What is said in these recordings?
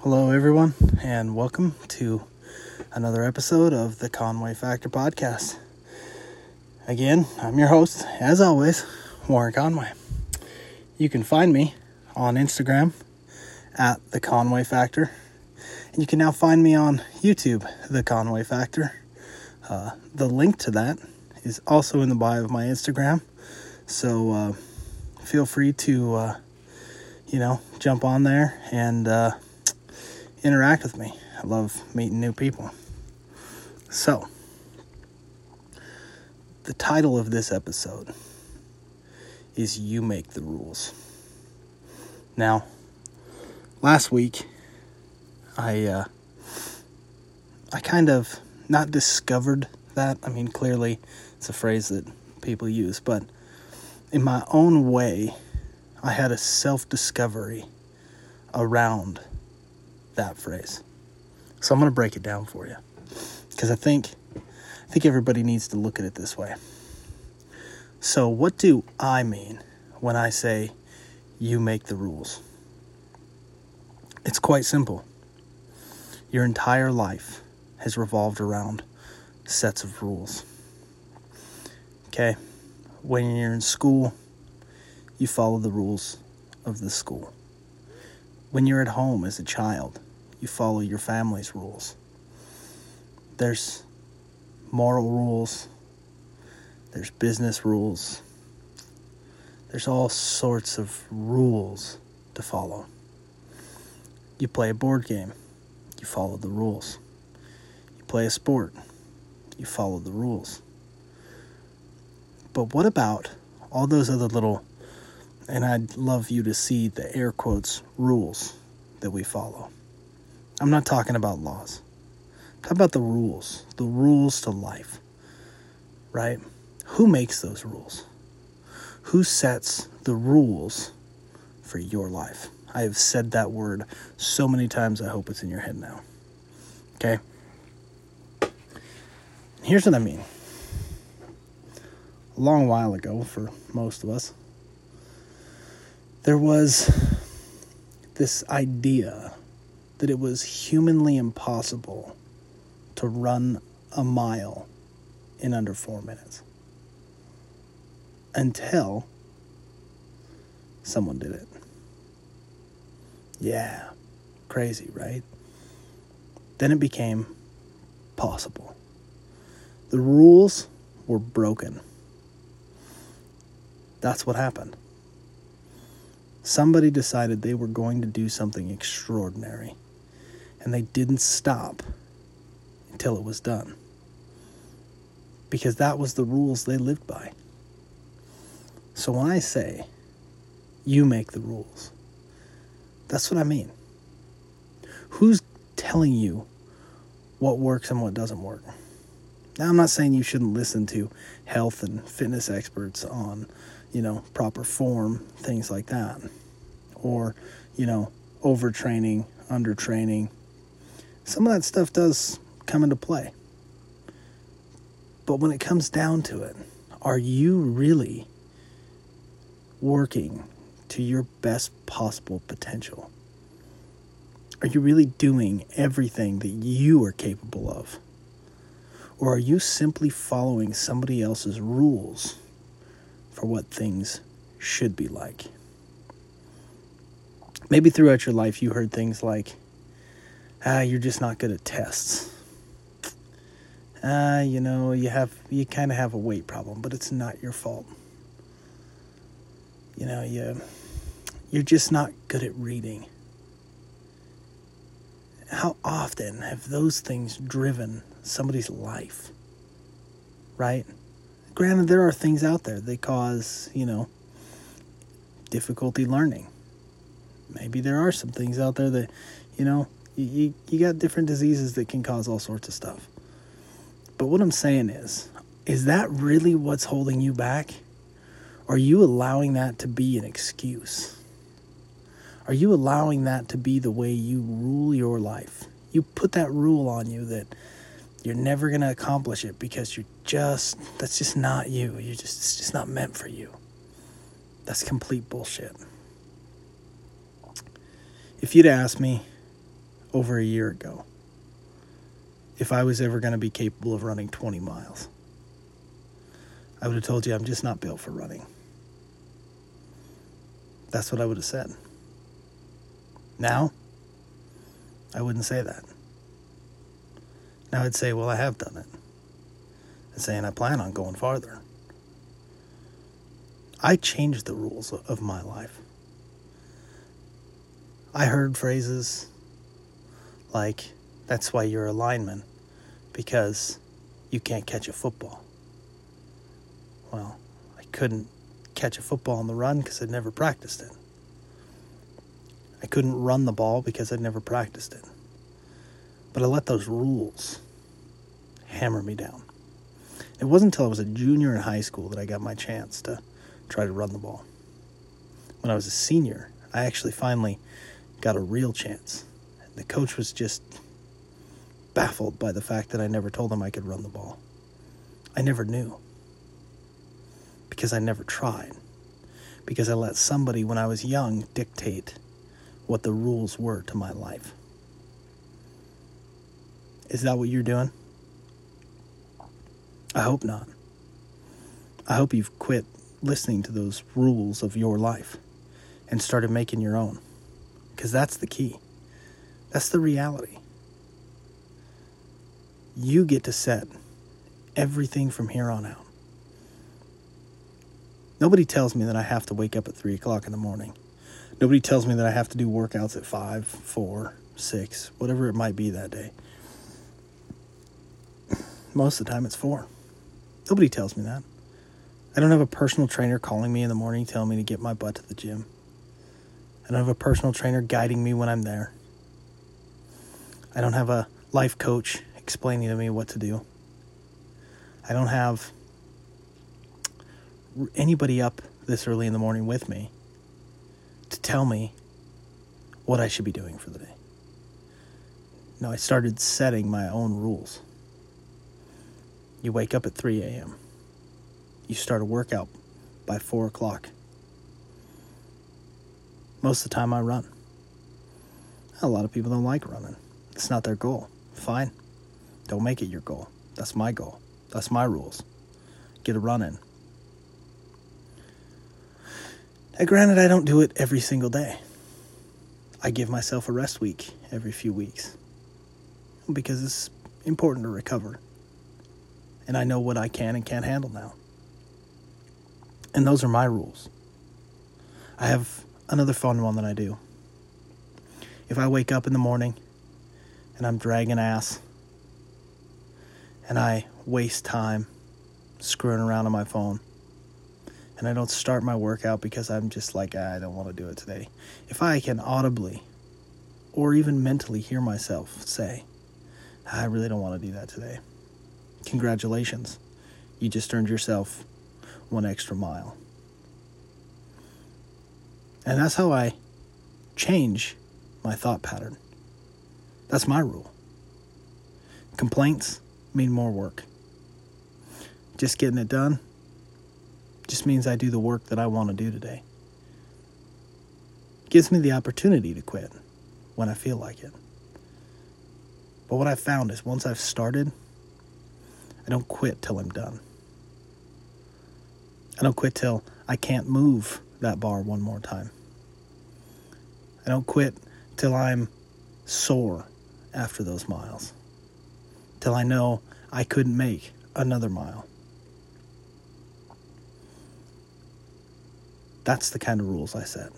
Hello, everyone, and welcome to another episode of the Conway Factor Podcast. Again, I'm your host, as always, Warren Conway. You can find me on Instagram at the Conway Factor, and you can now find me on YouTube, the Conway Factor. Uh, the link to that is also in the bio of my Instagram, so uh, feel free to, uh, you know, jump on there and uh, interact with me. I love meeting new people. So, the title of this episode is You Make the Rules. Now, last week, I, uh, I kind of not discovered that. I mean, clearly it's a phrase that people use, but in my own way, I had a self discovery around that phrase. So I'm going to break it down for you because I think I think everybody needs to look at it this way. So, what do I mean when I say you make the rules? It's quite simple. Your entire life has revolved around sets of rules. Okay? When you're in school, you follow the rules of the school. When you're at home as a child, you follow your family's rules. There's moral rules, there's business rules, there's all sorts of rules to follow. You play a board game, you follow the rules. You play a sport, you follow the rules. But what about all those other little, and I'd love you to see the air quotes, rules that we follow? I'm not talking about laws. Talking about the rules, the rules to life, right? Who makes those rules? Who sets the rules for your life? I have said that word so many times, I hope it's in your head now. Okay? Here's what I mean. A long while ago, for most of us, there was this idea that it was humanly impossible to run a mile in under four minutes. Until someone did it. Yeah, crazy, right? Then it became possible. The rules were broken. That's what happened. Somebody decided they were going to do something extraordinary and they didn't stop until it was done. Because that was the rules they lived by. So when I say, you make the rules, that's what I mean. Who's telling you what works and what doesn't work? Now, I'm not saying you shouldn't listen to health and fitness experts on, you know, proper form, things like that. Or, you know, overtraining, undertraining, some of that stuff does come into play. But when it comes down to it, are you really working to your best possible potential? Are you really doing everything that you are capable of? Or are you simply following somebody else's rules for what things should be like? Maybe throughout your life you heard things like, ah, you're just not good at tests. Ah, you know, you have you kind of have a weight problem, but it's not your fault. You know, you you're just not good at reading. How often have those things driven somebody's life? Right? Granted, there are things out there that cause, you know, difficulty learning. Maybe there are some things out there that, you know, you, you got different diseases that can cause all sorts of stuff. But what I'm saying is, is that really what's holding you back? Are you allowing that to be an excuse? Are you allowing that to be the way you rule your life? You put that rule on you that you're never going to accomplish it because you're just that's just not you. You're just it's just not meant for you. That's complete bullshit. If you'd asked me over a year ago if I was ever going to be capable of running 20 miles. I would have told you I'm just not built for running. That's what I would have said. Now, I wouldn't say that. Now I'd say, well, I have done it. And saying I plan on going farther. I changed the rules of my life. I heard phrases like, that's why you're a lineman, because you can't catch a football. Well, I couldn't catch a football on the run because I'd never practiced it. I couldn't run the ball because I'd never practiced it. But I let those rules hammer me down. It wasn't until I was a junior in high school that I got my chance to try to run the ball. When I was a senior, I actually finally got a real chance. The coach was just baffled by the fact that I never told him I could run the ball. I never knew. Because I never tried. Because I let somebody when I was young dictate what the rules were to my life. Is that what you're doing? I hope not. I hope you've quit listening to those rules of your life and started making your own. Because that's the key. That's the reality. You get to set everything from here on out. Nobody tells me that I have to wake up at 3 o'clock in the morning. Nobody tells me that I have to do workouts at 5, 4, 6, whatever it might be that day. Most of the time it's 4. Nobody tells me that. I don't have a personal trainer calling me in the morning telling me to get my butt to the gym. I don't have a personal trainer guiding me when I'm there. I don't have a life coach explaining to me what to do. I don't have anybody up this early in the morning with me to tell me what I should be doing for the day. No, I started setting my own rules. You wake up at 3 a.m., you start a workout by 4 o'clock. Most of the time, I run. A lot of people don't like running, it's not their goal. Fine. Don't make it your goal. That's my goal. That's my rules. Get a run in. Now, granted, I don't do it every single day. I give myself a rest week every few weeks because it's important to recover. And I know what I can and can't handle now. And those are my rules. I have another fun one that I do. If I wake up in the morning and I'm dragging ass and I waste time screwing around on my phone and I don't start my workout because I'm just like, ah, I don't want to do it today. If I can audibly or even mentally hear myself say, I really don't want to do that today, congratulations. You just earned yourself one extra mile. And that's how I change my thought pattern. That's my rule. Complaints mean more work. Just getting it done just means I do the work that I want to do today. gives me the opportunity to quit when I feel like it. But what I've found is once I've started, I don't quit till I'm done. I don't quit till I can't move that bar one more time. I don't quit till I'm sore after those miles, till I know I couldn't make another mile. That's the kind of rules I set.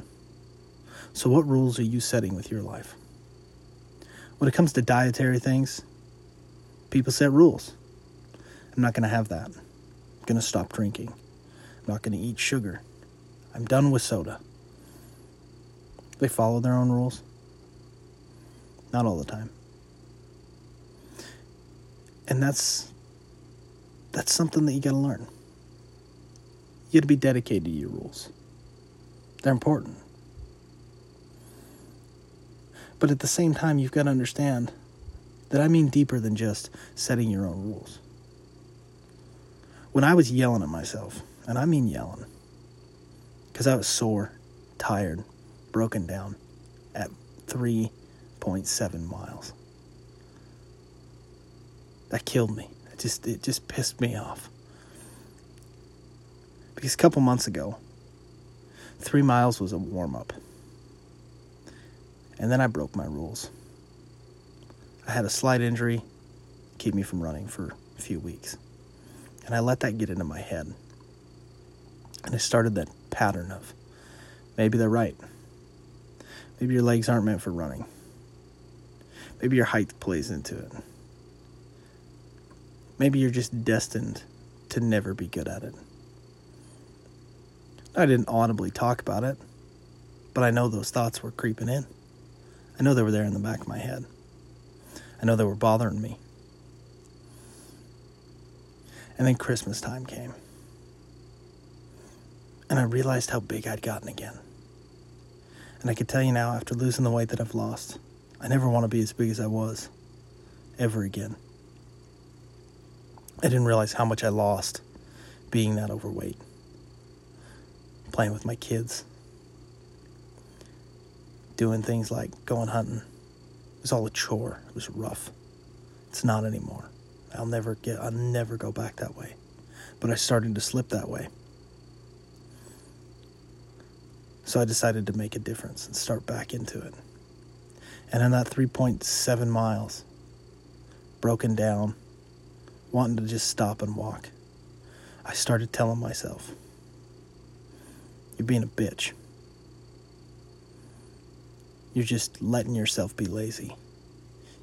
So, what rules are you setting with your life? When it comes to dietary things, people set rules. I'm not going to have that. I'm going to stop drinking. I'm not going to eat sugar. I'm done with soda. They follow their own rules. Not all the time. And that's that's something that you got to learn. You got to be dedicated to your rules. They're important. But at the same time, you've got to understand that I mean deeper than just setting your own rules. When I was yelling at myself, and I mean yelling, because I was sore, tired, broken down at 3.7 miles. That killed me. It just it just pissed me off. Because a couple months ago, 3 miles was a warm up. And then I broke my rules. I had a slight injury, keep me from running for a few weeks. And I let that get into my head. And I started that pattern of maybe they're right. Maybe your legs aren't meant for running. Maybe your height plays into it. Maybe you're just destined to never be good at it. I didn't audibly talk about it, but I know those thoughts were creeping in. I know they were there in the back of my head. I know they were bothering me. And then Christmas time came. And I realized how big I'd gotten again. And I can tell you now, after losing the weight that I've lost, I never want to be as big as I was ever again. I didn't realize how much I lost being that overweight, playing with my kids, doing things like going hunting. It was all a chore. It was rough. It's not anymore. I'll never get I'll never go back that way. But I started to slip that way. So I decided to make a difference and start back into it. And in that 3.7 miles, broken down, wanting to just stop and walk, I started telling myself, You're being a bitch. You're just letting yourself be lazy.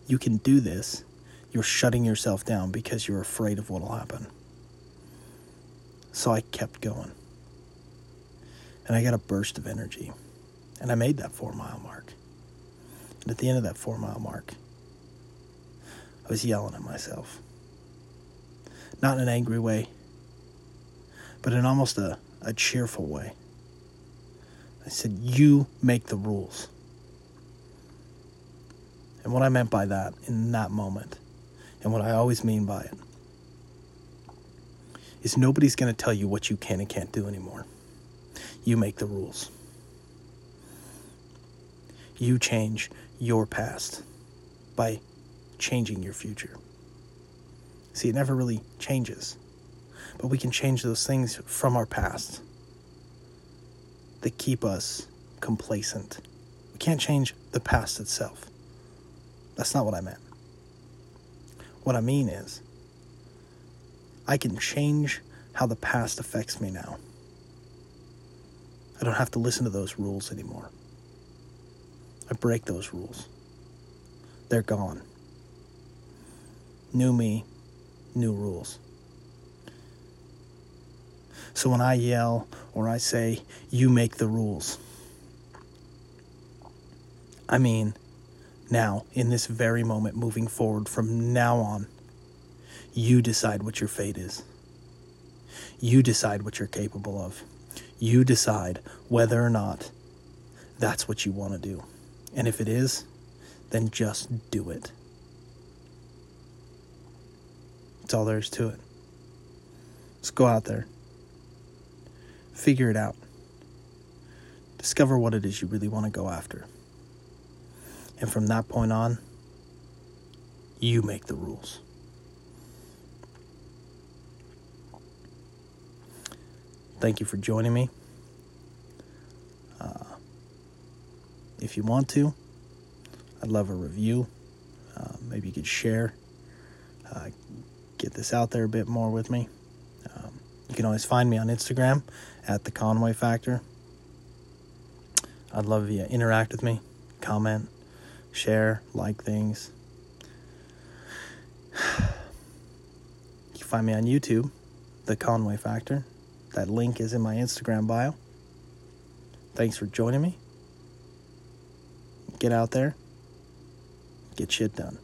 You can do this. You're shutting yourself down because you're afraid of what'll happen. So I kept going and I got a burst of energy. And I made that four mile mark. And at the end of that four mile mark, I was yelling at myself. Not in an angry way, but in almost a, a cheerful way. I said, You make the rules. And what I meant by that in that moment, and what I always mean by it, is nobody's going to tell you what you can and can't do anymore. You make the rules. You change your past by changing your future. See, it never really changes, but we can change those things from our past that keep us complacent. We can't change the past itself. That's not what I meant. What I mean is, I can change how the past affects me now. I don't have to listen to those rules anymore. I break those rules. They're gone. New me, new rules. So when I yell or I say, you make the rules, I mean, now, in this very moment, moving forward from now on, you decide what your fate is. You decide what you're capable of. You decide whether or not that's what you want to do. And if it is, then just do it. That's all there is to it. Just go out there, figure it out, discover what it is you really want to go after. And from that point on, you make the rules. Thank you for joining me. Uh, if you want to, I'd love a review. Uh, maybe you could share, uh, get this out there a bit more with me. Um, you can always find me on Instagram at the Conway Factor. I'd love you interact with me, comment, share, like things. You can find me on YouTube, The Conway Factor. That link is in my Instagram bio. Thanks for joining me. Get out there, get shit done.